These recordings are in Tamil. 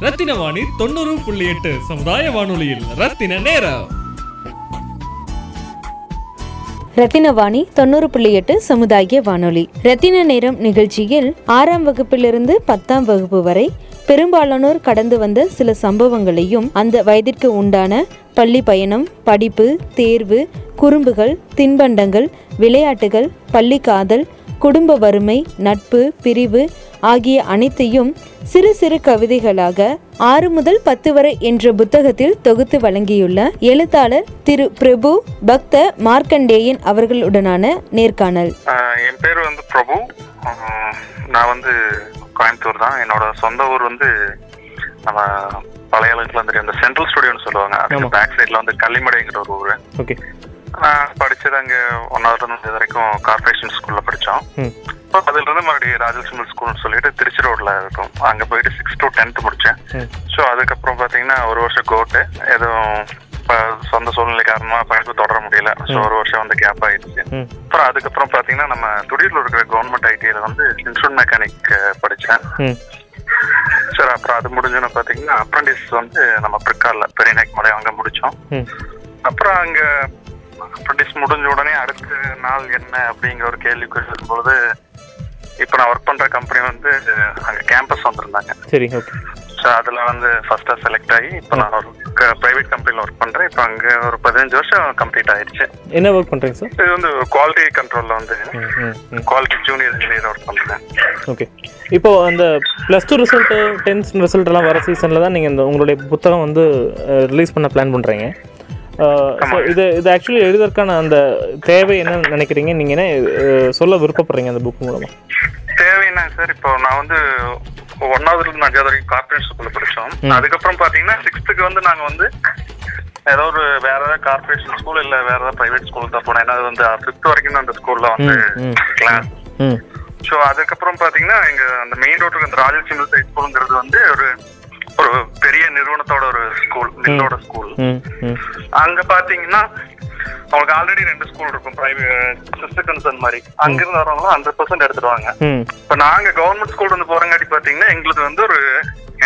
ரத்தின வாணி தொண்ணூறு புள்ளி எட்டு சமுதாய வானொலியில். ரத்தின நேரம். ரத்தினவாணி தொண்ணூறு புள்ளி எட்டு சமுதாய வானொலி. ரத்தின நேரம் நிகழ்ச்சியில் ஆறாம் வகுப்பிலிருந்து பத்தாம் வகுப்பு வரை பெரும்பாலானோர் கடந்து வந்த சில சம்பவங்களையும் அந்த வயதிற்கு உண்டான பள்ளி பயணம் படிப்பு தேர்வு குறும்புகள் தின்பண்டங்கள் விளையாட்டுகள் பள்ளி காதல் குடும்ப வறுமை நட்பு பிரிவு ஆகிய அனைத்தையும் சிறு சிறு கவிதைகளாக ஆறு முதல் பத்து வரை என்ற புத்தகத்தில் தொகுத்து வழங்கியுள்ள எழுத்தாளர் திரு பிரபு பக்த மார்க்கண்டேயன் அவர்களுடனான நேர்காணல். என் பேர் வந்து பிரபு. நான் வந்து கோயம்புத்தூர் தான். என்னோட சொந்த ஊர் வந்து நம்ம பழைய அளவுக்குலாம் தெரியும். அந்த சென்ட்ரல் ஸ்டுடியோன்னு சொல்லுவாங்க. அதுக்கு பேக் சைடில் வந்து கள்ளிமடைங்கிற ஒரு ஊர். ஓகே. நான் படிச்சது அங்கே இது வரைக்கும் கார்பரேஷன் ஸ்கூலில் படித்தோம் அதுல இருந்து மறுபடியும் ராஜலட்சுமி ஸ்கூல்னு சொல்லிட்டு திருச்சி ரோட்ல இருக்கும். அங்கே போயிட்டு சிக்ஸ் டு டென்த் முடித்தேன் ம். ஸோ அதுக்கப்புறம் பார்த்தீங்கன்னா ஒரு வருஷம் கோட்டு எதுவும் சொந்த சூழ்நிலை காரணமாக படிப்பு தொடர முடியல. ஸோ ஒரு வருஷம் வந்து கேப் ஆயிடுச்சு. அப்புறம் அதுக்கப்புறம் பாத்தீங்கன்னா நம்ம துடியூர்ல இருக்கிற கவர்மெண்ட் ஐடிஐல வந்து இன்ஸ்ட்ருமெண்ட் மெக்கானிக் படிச்சேன். சரி அப்புறம் அது முடிஞ்சோன்னு பாத்தீங்கன்னா அப்ரண்டிஸ் வந்து நம்ம பிற்கால பெரியநாய்க்கு மலை அங்க முடிச்சோம். அப்புறம் அங்க அப்ரண்டிஸ் முடிஞ்ச உடனே அடுத்த நாள் என்ன அப்படிங்கிற ஒரு கேள்வி வரும்பொழுது இப்போ நான் ஒர்க் பண்ற கம்பெனி வந்து அங்க கேம்பஸ் வந்திருந்தாங்க. சரி ஓகே ஸோ அதில் வந்து ஃபர்ஸ்ட்டாக செலக்ட் ஆகி இப்போ நான் ஒரு ப்ரைவேட் கம்பெனியில் ஒர்க் பண்ணுறேன் இப்போ அங்கே ஒரு பதினஞ்சு வருஷம் கம்ப்ளீட் ஆயிடுச்சு என்ன ஒர்க் பண்ணுறீங்க சார் இது வந்து குவாலிட்டி கண்ட்ரோலில் வந்து குவாலிட்டி ஜூனியர் இன்ஜினியர் ஒர்க் பண்ணுறேன் ஓகே இப்போ அந்த plus two result tenth result எல்லாம் வர சீசனில் தான் நீங்கள் இந்த உங்களுடைய புத்தகம் வந்து ரிலீஸ் பண்ண பிளான் பண்ணுறீங்க இது இது ஆக்சுவலி எழுதுறதுக்கான அந்த தேவை என்னன்னு நினைக்கிறீங்க? நீங்கள் என்ன சொல்ல விருப்பப்படுறீங்க அந்த புக் மூலமாக தேவைன்னா சார் இப்போ நான் வந்து ஒன்னாவதுல இருந்து அஞ்சாவது வரைக்கும் கார்பரேட் ஸ்கூல்ல படிச்சோம். அதுக்கப்புறம் பாத்தீங்கன்னா சிக்ஸ்த்துக்கு வந்து நாங்க வந்து ஏதோ ஒரு வேற ஏதாவது கார்பரேஷன் ஸ்கூல் இல்ல வேற ஏதாவது பிரைவேட் ஸ்கூல் தான் போனோம். ஏன்னா அது வந்து ஃபிஃப்த் வரைக்கும் தான் அந்த ஸ்கூல்ல வந்து. கிளாஸ் ஸோ அதுக்கப்புறம் பாத்தீங்கன்னா எங்க அந்த மெயின் ரோட்டுக்கு அந்த ராஜலட்சுமி ஹை ஸ்கூலுங்கிறது வந்து ஒரு ஒரு பெரிய நிறுவனத்தோட ஒரு ஸ்கூல் மில்லோட ஸ்கூல் அங்க பாத்தீங்கன்னா அவங்களுக்கு ஆல்ரெடி ரெண்டு ஸ்கூல் இருக்கும் பிரைவேட் சிஸ்டர் கன்சர்ன் மாதிரி. அங்க இருந்து வரவங்க ஹண்ட்ரட் பர்சன்ட் எடுத்துருவாங்க இப்ப நாங்க கவர்மெண்ட் ஸ்கூல் வந்து போறங்காட்டி பாத்தீங்கன்னா எங்களுக்கு வந்து ஒரு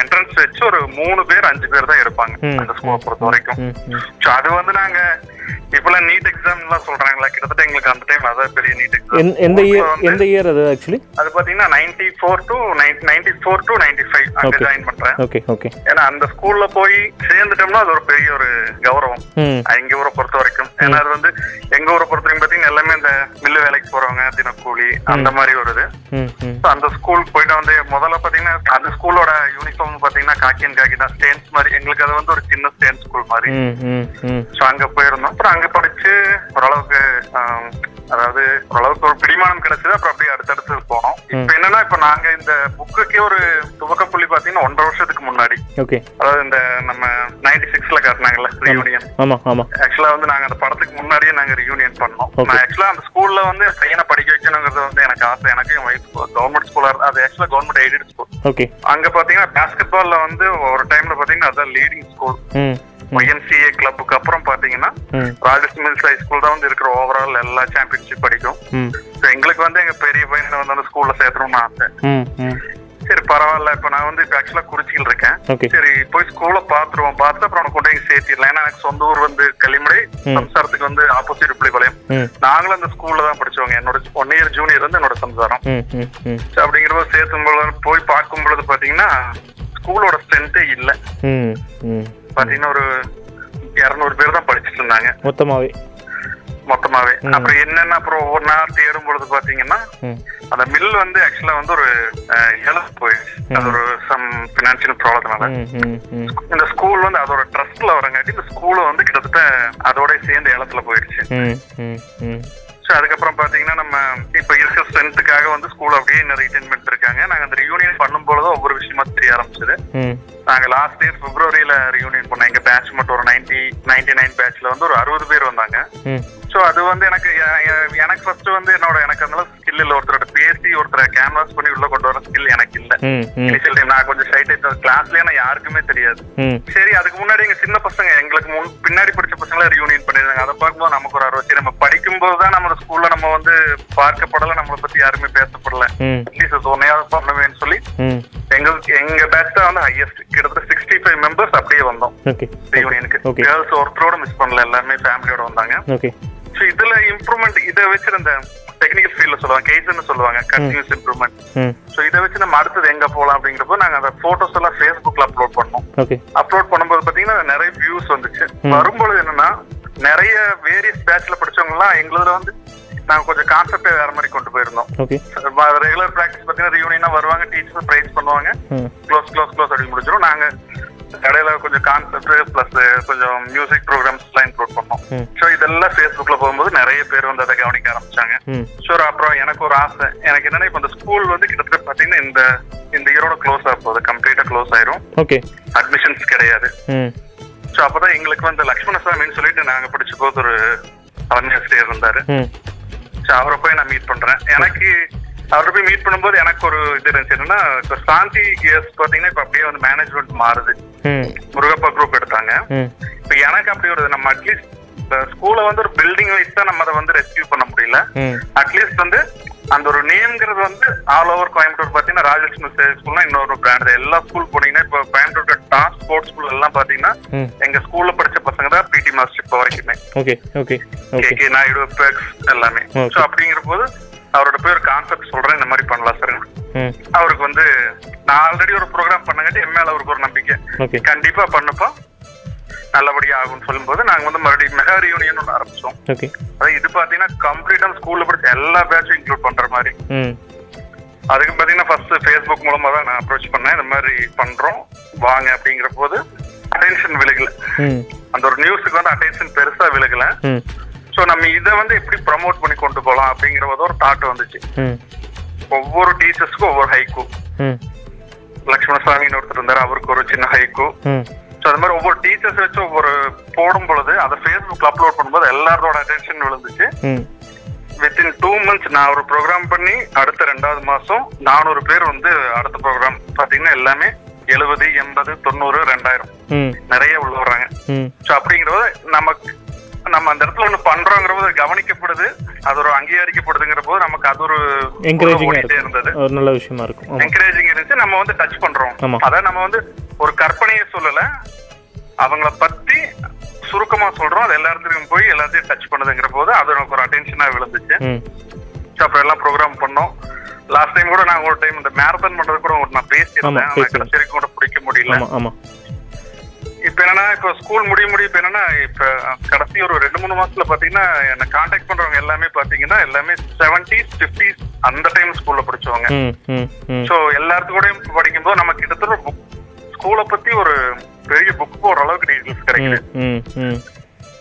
என்ட்ரன்ஸ் வச்சு ஒரு மூணு பேர் அஞ்சு பேர் தான் எடுப்பாங்க ம். அந்த ஸ்கூலை பொறுத்த வரைக்கும். So அது வந்து நாங்க இப்பெல்லாம் நீட் எக்ஸாம் எல்லாம் சொல்றாங்களா? கிட்டத்தட்ட எங்களுக்கு அந்த டைம் அதான் பெரிய நீட் எக்ஸாம் எந்த இயர் எந்த இயர் அது ஆக்சுவலி அது பாத்தீங்கன்னா ninety four to ninety four to ninety five அங்க. ஜாயின் பண்றேன். ஓகே ஓகே ஏன்னா அந்த ஸ்கூல்ல போய் சேர்ந்துட்டோம்னா அது ஒரு பெரிய ஒரு கௌரவம். எங்க ஊரை பொறுத்த வரைக்கும். ஏன்னா அது வந்து எங்க ஊரை பொறுத்த வரைக்கும் பாத்தீங்கன்னா எல்லாமே இந்த வேலைக்கு போறவங்க தினக்கூலி அந்த மாதிரி So, அந்த ஸ்கூல் போயிட்டு வந்து முதல்ல பாத்தீங்கன்னா அந்த ஸ்கூலோட யூனிஃபார்ம் பாத்தீங்கன்னா காக்கி அண்ட் காக்கி தான். ஸ்டேன்ஸ் மாதிரி எங்களுக்கு அது வந்து ஒரு சின்ன ஸ்டேன் ஸ்கூல் மாதிரி. ஸோ அங்க போயிருந்தோம். அப்புறம் அங்க படிச்சு ஓரளவுக்கு அதாவது ஓரளவுக்கு ஒரு பிடிமானம் கிடைச்சது அப்புறம் அப்படியே அடுத்தடுத்து போனோம். இப்போ என்னன்னா இப்போ நாங்க இந்த புக்குக்கே ஒரு துவக்க புள்ளி பாத்தீங்கன்னா ஒன்றரை வருஷத்துக்கு முன்னாடி. ஓகே. அதாவது இந்த நம்ம நைன்டி சிக்ஸ்ல காட்டினாங்கல்ல ரியூனியன் ஆமாம் ஆமாம் ஆக்சுவலா வந்து நாங்க அந்த படத்துக்கு முன்னாடியே நாங்க ரியூனியன் பண்ணோம். நான் ஆக்சுவலா அந்த ஸ்கூல்ல வந்து பையனை படிக்க வைக்கணுங்கிறது வந்து எனக்கு ஆசை. எனக்கு என் ஒய்ஃப் கவர்மெண்ட் ஸ்கூலா அது ஆக்சுவலா கவர்மெண்ட் எய்டட் ஸ்கூல் ஓகே. அங்க பாத்தீங்கன்னா பாஸ்கெட் பால்ல வந்து ஒரு டைம்ல பாத்தீங்கன்னா அதான் லீடிங் ஸ்கூல் ஒய்எம்சிஏ கிளப்புக்கு அப்புறம் பாத்தீங்கன்னா ம். ராஜஸ்ட் மில்ஸ் ஹை ஸ்கூல் தான் வந்து இருக்கிற ஓவரால் எல்லா சாம்பியன்ஷிப் படிக்கும். எங்களுக்கு வந்து எங்க பெரிய பையனை வந்து அந்த ஸ்கூல்ல சேர்த்தணும்னு ஆசை. சரி பரவாயில்ல. இப்ப நான் வந்து இப்ப ஆக்சுவலா குறிச்சியில் இருக்கேன். சரி போய் ஸ்கூல்ல பாத்துருவோம் பார்த்து அப்புறம் அவனை கொண்டு சேர்த்திடலாம். ஏன்னா எனக்கு சொந்த ஊர் வந்து கள்ளிமடை சம்சாரத்துக்கு வந்து ஆப்போசிட் பிள்ளைபாளையம் நாங்களும் அந்த ஸ்கூல்ல தான் படிச்சவங்க. என்னோட ஒன் இயர் ஜூனியர் வந்து என்னோட சம்சாரம். அப்படிங்கிறப்ப சேர்த்தும் பொழுது போய் பார்க்கும் பொழுது பாத்தீங்கன்னா ஸ்கூலோட ஸ்ட்ரென்த்தே இல்ல. பாத்தீங்கன்னா ஒரு இருநூறு பேர் தான் படிச்சுட்டு இருந்தாங்க. மொத்தமாகவே மொத்தமாவே. அப்புறம் என்னன்னா அப்புறம் ஒவ்வொரு நாள் தேடும் பொழுது பாத்தீங்கன்னா அந்த மில் வந்து ஆக்சுவலா வந்து ஒரு இழந்து போயிடுச்சு அது ஒரு சம் பினான்சியல் ப்ராப்ளத்தினால இந்த ஸ்கூல் வந்து அதோட ட்ரஸ்ட்ல வரங்காட்டி இந்த ஸ்கூல் வந்து கிட்டத்தட்ட அதோட சேர்ந்து இடத்துல போயிடுச்சு. ஸோ அதுக்கப்புறம் பாத்தீங்கன்னா நம்ம இப்ப இருக்கிற ஸ்ட்ரென்த்துக்காக வந்து ஸ்கூல் அப்படியே இன்னும் ரீட்டைன் பண்ணிட்டு இருக்காங்க. நாங்க அந்த ரியூனியன் பண்ணும்பொழுது ஒவ்வொரு விஷயமா தெரிய ஆரம்பிச்சது. நாங்க லாஸ்ட் இயர் பிப்ரவரியில ரியூனியன் பண்ணோம். எங்க பேட்ச் மட்டும் ஒரு நைன்டி நைன்டி நைன் பேட்ச்ல வந்து ஒரு அறுபது பேர் வந்தாங்க. ஸோ அது வந்து எனக்கு எனக்கு ஃபர்ஸ்ட் வந்து என்னோட எனக்கு அந்த ஸ்கில் இல்ல. ஒருத்தரோட பேசி ஒருத்தரை கேன்வாஸ் பண்ணி உள்ள கொண்டு வர ஸ்கில் இனிஷியல் டைம் நான் கொஞ்சம் ஷை டைப் கிளாஸ்லயே நான் யாருக்குமே தெரியாது. சரி அதுக்கு முன்னாடி எங்க சின்ன பசங்க எங்களுக்கு முன் பின்னாடி படிச்ச பசங்கள ரியூனியன் பண்ணிருந்தாங்க அதை பார்க்கும்போது நமக்கு ஒரு சரி நம்ம படிக்கும்போது தான் நம்ம ஸ்கூல்ல நம்ம வந்து பார்க்கப்படல நம்மளை பத்தி யாருமே பேசப்படல. அட்லீஸ்ட் ஒன்னையாவது பண்ணுவேன்னு சொல்லி எங்களுக்கு எங்க பேட்ச் தான் வந்து ஹையஸ்ட் கிட்டத்தட்ட சிக்ஸ்டி ஃபைவ் மெம்பர்ஸ் அப்படியே வந்தோம். Okay. கேர்ள்ஸ் ஒருத்தரோட மிஸ் பண்ணல எல்லாருமே ஃபேமிலியோட வந்தாங்க. ஸோ இதுல இம்ப்ரூவ்மெண்ட் இதை வச்சிருந்த டெக்னிக்கல் ஃபீல்ட்ல சொல்லுவாங்க கேஸ்ன்னு சொல்லுவாங்க கண்டினியூஸ் இம்ப்ரூவ்மெண்ட் ஸோ இதை வச்சு நம்ம அடுத்தது எங்க போகலாம் அப்படிங்கிறப்போ நாங்க அந்த போட்டோஸ் எல்லாம் ஃபேஸ்புக்ல அப்லோட் பண்ணோம். ஓகே அப்லோட் பண்ணும்போது பாத்தீங்கன்னா நிறைய வியூஸ் வந்துச்சு. வரும்பொழுது என்னன்னா நிறைய வேரியஸ் பேட்ச்ல படிச்சவங்க எல்லாம் எங்களுதுல வந்து நாங்க கொஞ்சம் கான்செப்டே வேற மாதிரி கொண்டு போயிருந்தோம். ரெகுலர் ப்ராக்டிஸ் பாத்தீங்கன்னா ரியூனியனா வருவாங்க டீச்சர்ஸ் பிரைஸ் பண்ணுவாங்க. க்ளோஸ் க்ளோஸ் க்ளோஸ் அப்படின்னு முடிச்சிடும் நாங்க இடையில கொஞ்சம் கான்செப்ட் பிளஸ் கொஞ்சம் மியூசிக் ப்ரோக்ராம்ஸ் எல்லாம் இன்க்ளூட் பண்ணோம். ஸோ இதெல்லாம் ஃபேஸ்புக்ல போகும்போது நிறைய பேர் வந்து அதை கவனிக்க ஆரம்பிச்சாங்க. ஸோ அப்புறம் எனக்கு ஒரு ஆசை. எனக்கு என்னன்னா இப்போ இந்த ஸ்கூல் வந்து கிட்டத்தட்ட பாத்தீங்கன்னா இந்த இந்த இயரோட க்ளோஸ் ஆக போகுது. கம்ப்ளீட்டா க்ளோஸ் ஆயிரும். ஓகே அட்மிஷன்ஸ் கிடையாது. ஸோ அப்பதான் எங்களுக்கு வந்து லக்ஷ்மண சாமின்னு சொல்லிட்டு நாங்க படிச்ச போது ஒரு அவேர்னஸ் இருந்தாரு. ஸோ அவரை போய் நான் மீட் பண்றேன். எனக்கு அவரை போய் மீட் பண்ணும்போது எனக்கு ஒரு இது இருந்துச்சு. என்னன்னா இப்போ சாந்தி கேஸ் பாத்தீங்கன்னா இப்போ அப்படியே வந்து மேனேஜ்மெண்ட் மாறுது. முருகப்பா குரூப் எடுத்தாங்க. இப்போ எனக்கு அப்படி ஒரு நம்ம அட்லீஸ்ட் ஸ்கூலை வந்து ஒரு பில்டிங் வைஸ் தான் நம்ம அதை வந்து ரெஸ்கியூ பண்ண முடியல. அட்லீஸ்ட் வந்து அந்த ஒரு நேம்ங்கிறது வந்து ஆல் ஓவர் கோயம்புத்தூர் பார்த்தீங்கன்னா ராஜலட்சுமி ஸ்கூல்னா இன்னொரு பிராண்ட் எல்லா ஸ்கூல் போனீங்கன்னா இப்போ கோயம்புத்தூர் டாப் ஸ்போர்ட்ஸ் ஸ்கூல் எல்லாம் பார்த்தீங்கன்னா ம். எங்க ஸ்கூல்ல படிச்ச பசங்க தான் பிடி மாஸ்டர் இப்போ வரைக்குமே. Okay okay K okay. K Naidu pegs எல்லாமே. ஸோ அப்படிங்கிற போது அவரோட போய் ஒரு கான்செப்ட் சொல்றேன் இந்த மாதிரி பண்ணலாம் சார். அவருக்கு வந்து நான் ஆல்ரெடி ஒரு ப்ரோக்ராம் பண்ணங்காட்டி என் மேல அவருக்கு ஒரு நம்பிக்கை. கண்டிப்பா பண்ணப்போ. நல்லபடியா ஆகும்னு சொல்லும்போது நாங்க வந்து மறுபடியும் மெகா ரியூனியன் ஒன்று ஆரம்பிச்சோம். அதாவது இது பாத்தீங்கன்னா கம்ப்ளீட்டா ஸ்கூல்ல படிச்ச எல்லா பேட்சும் இன்க்ளூட் பண்ற மாதிரி. அதுக்கு பாத்தீங்கன்னா ஃபர்ஸ்ட் ஃபேஸ்புக் மூலமா தான் நான் அப்ரோச் பண்ணேன். இந்த மாதிரி பண்றோம். வாங்க அப்படிங்கிற போது அட்டென்ஷன் விலகல. அந்த ஒரு நியூஸுக்கு வந்து அட்டென்ஷன் பெருசா விலகல. ஸோ நம்ம இதை வந்து எப்படி ப்ரமோட் பண்ணி கொண்டு போகலாம் அப்படிங்கிற ஒரு தாட் வந்துச்சு. ஒவ்வொரு டீச்சர்ஸ்க்கும் ஒவ்வொரு ஹைக்கூ லக்ஷ்மணசாமின்னு ஒருத்தர் இருந்தாரு அவருக்கு ஒரு சின்ன ஹைக்கூ ஸோ அது மாதிரி ஒவ்வொரு டீச்சர்ஸ் வச்சு ஒவ்வொரு போடும் பொழுது அதை ஃபேஸ்புக்ல அப்லோட் பண்ணும்போது எல்லாரோட அட்டென்ஷன் விழுந்துச்சு. வித்தின் டூ மந்த்ஸ் நான் ஒரு ப்ரோக்ராம் பண்ணி அடுத்த ரெண்டாவது மாசம் நானூறு பேர் வந்து அடுத்த ப்ரோக்ராம் பாத்தீங்கன்னா எல்லாமே எழுபது எண்பது தொண்ணூறு ரெண்டாயிரம். நிறைய உள்ள வர்றாங்க. ஸோ அப்படிங்கிறத நமக்கு நம்ம அந்த இடத்துல ஒன்று பண்றோங்கிற போது கவனிக்கப்படுது. அது ஒரு அங்கீகரிக்கப்படுதுங்கிற போது நமக்கு அது ஒரு என்கரேஜிங்காக ஓடிட்டே இருந்தது. ஒரு நல்ல விஷயமா இருக்கும். என்கரேஜிங் இருந்துச்சு. நம்ம வந்து டச் பண்றோம். அதான் நம்ம வந்து ஒரு கற்பனையை சொல்லல. அவங்கள பத்தி சுருக்கமா சொல்றோம். அது எல்லா இடத்துலயும் போய் எல்லாத்தையும் டச் பண்ணுதுங்கிற போது அது நமக்கு ஒரு அட்டென்ஷனா விழுந்துச்சு. அப்புறம் எல்லாம் ப்ரோக்ராம் பண்ணோம். லாஸ்ட் டைம் கூட நான் ஒரு டைம் இந்த மேரத்தான் பண்றது கூட நான் பேசியிருந்தேன். கடைசி கூட பிடிக்க முடியல. இப்ப என்னன்னா இப்ப ஸ்கூல் முடிய முடிய இப்ப என்னன்னா இப்ப கடைசி ஒரு ரெண்டு மூணு மாசத்துல பாத்தீங்கன்னா என்ன காண்டாக்ட் பண்றவங்க எல்லாமே பாத்தீங்கன்னா எல்லாமே செவன்டிஸ் பிப்டிஸ் அந்த டைம் ஸ்கூல்ல படிச்சவங்க. சோ எல்லாத்து கூடயும் படிக்கும்போது நம்ம கிட்டத்தட்ட புக் ஸ்கூலை பத்தி ஒரு பெரிய புக் போடுற அளவுக்கு டீட்டெயில்ஸ் கிடைக்குது.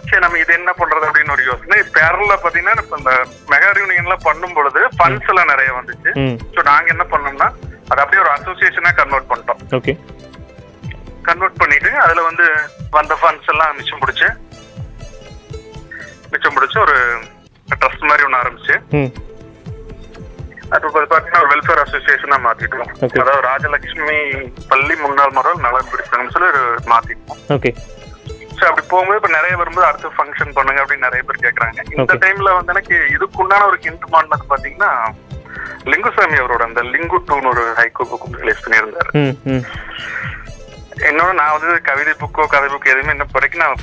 சரி நம்ம இது என்ன பண்றது அப்படின்னு ஒரு யோசனை. பேரல்ல பாத்தீங்கன்னா இப்ப இந்த மெகா யூனியன்ல பண்ணும் பொழுது ஃபண்ட்ஸ் எல்லாம் நிறைய வந்துச்சு. சோ நாங்க என்ன பண்ணோம்னா அதை அப்படியே ஒரு அசோசியேஷனா கன்வெர்ட் பண்ணிட்டோம். ஓகே கன்வெர்ட் பண்ணிட்டு அதுல வந்து வந்த ஃபண்ட்ஸ் எல்லாம் மிச்சம் பிடிச்சு மிச்சம் பிடிச்சு ஒரு ட்ரஸ்ட் மாதிரி ஒன்று ஆரம்பிச்சு. அது இப்ப பாத்தீங்கன்னா ஒரு வெல்ஃபேர் அசோசியேஷனா மாத்திட்டோம். அதாவது ராஜலட்சுமி பள்ளி முன்னாள் மரம் நலன் பிடிச்சாங்கன்னு சொல்லி ஒரு மாத்திட்டோம். ஓகே ஸோ அப்படி போகும்போது இப்ப நிறைய வரும்போது அடுத்து ஃபங்க்ஷன் பண்ணுங்க அப்படின்னு நிறைய பேர் கேக்குறாங்க. இந்த. டைம்ல வந்து எனக்கு இதுக்குண்டான ஒரு ஹிண்ட் மாடினது பாத்தீங்கன்னா லிங்குசாமி அவரோட அந்த லிங்கு டூன்னு ஒரு ஹைகோ புக் ரிலீஸ் பண்ணியிருந்தாரு. இன்னொன்னு நான் வந்து கவிதை புக்கோ கதை புக் எதுவுமே இன்னும் வரைக்கும் நான்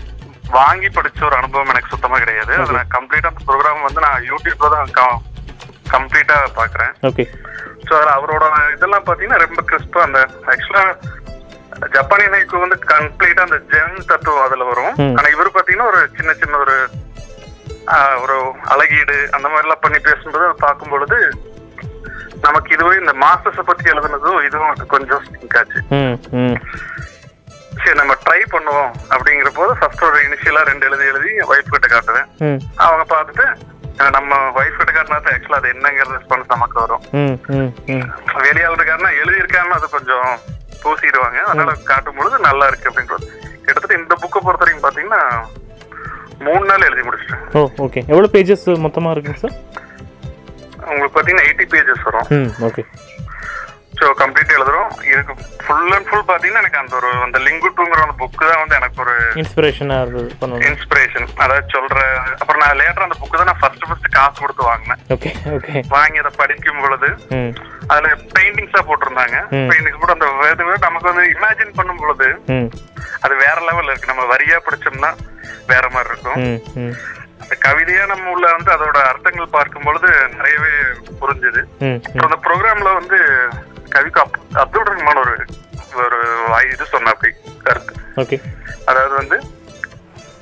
வாங்கி படிச்ச ஒரு அனுபவம் எனக்கு சுத்தமா கிடையாது. அது நான் கம்ப்ளீட்டா அந்த ப்ரோக்ராம் வந்து நான் யூடியூப்ல தான் கம்ப்ளீட்டா பாக்குறேன். ஓகே ஸோ அதில் அவரோட இதெல்லாம் பார்த்தீங்கன்னா ரொம்ப கிறிஸ்பா அந்த ஆக்சுவலா ஜப்பானிய ஹைக்கு வந்து கம்ப்ளீட்டா அந்த ஜென் தத்துவம் அதுல வரும். ஆனா இவர் பாத்தீங்கன்னா ஒரு சின்ன சின்ன ஒரு ஒரு அழகீடு அந்த மாதிரி எல்லாம் பண்ணி பேசும்போது அதை பார்க்கும் பொழுது நமக்கு இதுவே இந்த மாஸ்டர்ஸை பத்தி எழுதுனதும் இதுவும் கொஞ்சம் ஸ்டிங்க் ஆச்சு. சரி நம்ம ட்ரை பண்ணுவோம் அப்படிங்கிற போது ஃபர்ஸ்ட் ஒரு இனிஷியலா ரெண்டு எழுதி எழுதி ஒய்ஃப் கிட்ட காட்டுவேன் அவங்க பார்த்துட்டு நம்ம ஒய்ஃப் கிட்ட காட்டினா ஆக்சுவலா அது என்னங்கிற ரெஸ்பான்ஸ் நமக்கு வரும். ம் ம் ம். வெளியாள் இருக்காருன்னா எழுதியிருக்காருன்னு அது கொஞ்சம் பூசிடுவாங்க. அதனால காட்டும் பொழுது நல்லா இருக்கு அப்படின்றது. கிட்டத்தட்ட இந்த புக்கை பொறுத்த வரைக்கும் பாத்தீங்கன்னா மூணு நாள் எழுதி முடிச்சிட்டேன். ஓகே எவ்வளோ பேஜஸ் மொத்தமாக இருக்குங்க சார் உங்களுக்கு பாத்தீங்கன்னா எயிட்டி பேஜஸ் வரும். ஓகே ஸோ கம்ப்ளீட் எழுதுறோம். இதுக்கு ஃபுல் அண்ட் ஃபுல் பார்த்தீங்கன்னா எனக்கு அந்த ஒரு அந்த லிங்குட்டுங்கிற அந்த புக்கு தான் வந்து எனக்கு ஒரு இன்ஸ்பிரேஷனாக இருந்தது இன்ஸ்பிரேஷன் அதாவது சொல்ற அப்புறம் நான் லேட்டர் அந்த புக்கு தான் நான் ஃபர்ஸ்ட் ஃபர்ஸ்ட் காசு கொடுத்து வாங்கினேன். ஓகே ஓகே வாங்கி அதை படிக்கும் பொழுது அதுல பெயிண்டிங்ஸா போட்டிருந்தாங்க. பெயிண்டிங்ஸ் கூட அந்த நமக்கு வந்து இமேஜின் பண்ணும் பொழுது அது வேற லெவல்ல இருக்கு. நம்ம வரியா படிச்சோம்னா வேற மாதிரி இருக்கும். அந்த கவிதையா நம்ம உள்ள வந்து அதோட அர்த்தங்கள் பார்க்கும் பொழுது நிறையவே புரிஞ்சுது. அந்த ப்ரோக்ராம்ல வந்து கவிக்கு அப் அப்துல் ரஹ்மான் ஒரு ஒரு இது சொன்ன அப்படி கருத்து. அதாவது வந்து